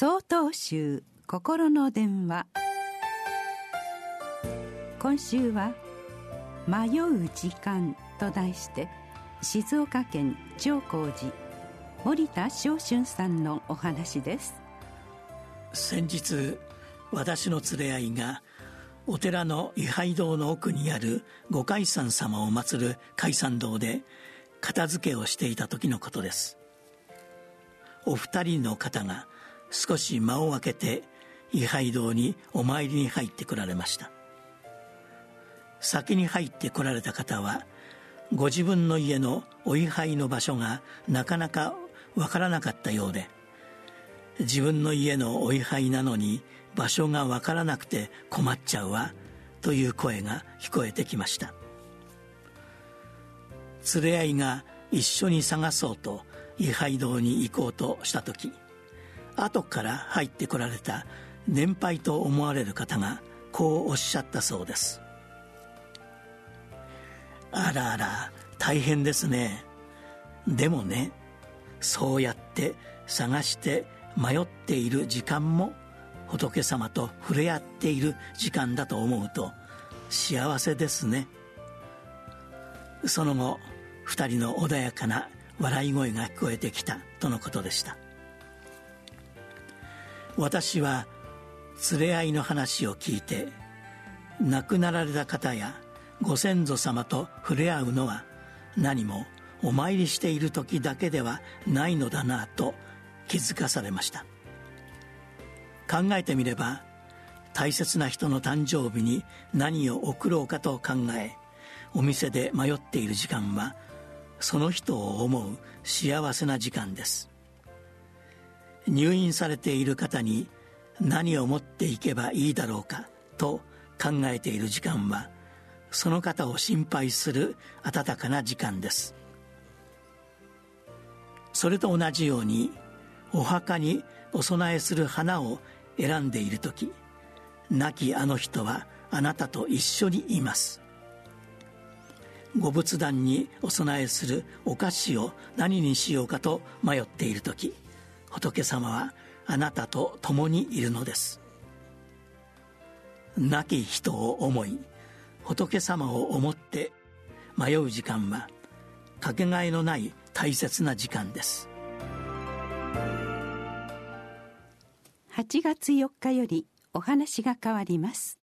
総統集心の電話。今週は「迷う時間」と題して静岡県長光寺森田正春さんのお話です。先日私の連れ合いがお寺の位牌堂の奥にある五海山様を祀る海山堂で片付けをしていた時のことです。お二人の方が少し間を空けて位牌堂にお参りに入ってこられました。先に入ってこられた方はご自分の家のお位牌の場所がなかなかわからなかったようで自分の家のお位牌なのに場所がわからなくて困っちゃうわという声が聞こえてきました。連れ合いが一緒に探そうと位牌堂に行こうとした時後から入ってこられた年配と思われる方がこうおっしゃったそうです。あらあら大変ですね。でもねそうやって探して迷っている時間も仏様と触れ合っている時間だと思うと幸せですね。その後二人の穏やかな笑い声が聞こえてきたとのことでした。私は連れ合いの話を聞いて亡くなられた方やご先祖様と触れ合うのは何もお参りしている時だけではないのだなと気づかされました。考えてみれば大切な人の誕生日に何を贈ろうかと考えお店で迷っている時間はその人を思う幸せな時間です。入院されている方に何を持っていけばいいだろうかと考えている時間はその方を心配する温かな時間です。それと同じようにお墓にお供えする花を選んでいる時亡きあの人はあなたと一緒にいます。ご仏壇にお供えするお菓子を何にしようかと迷っている時仏様はあなたと共にいるのです。亡き人を思い仏様を思って迷う時間はかけがえのない大切な時間です。8月4日よりお話が変わります。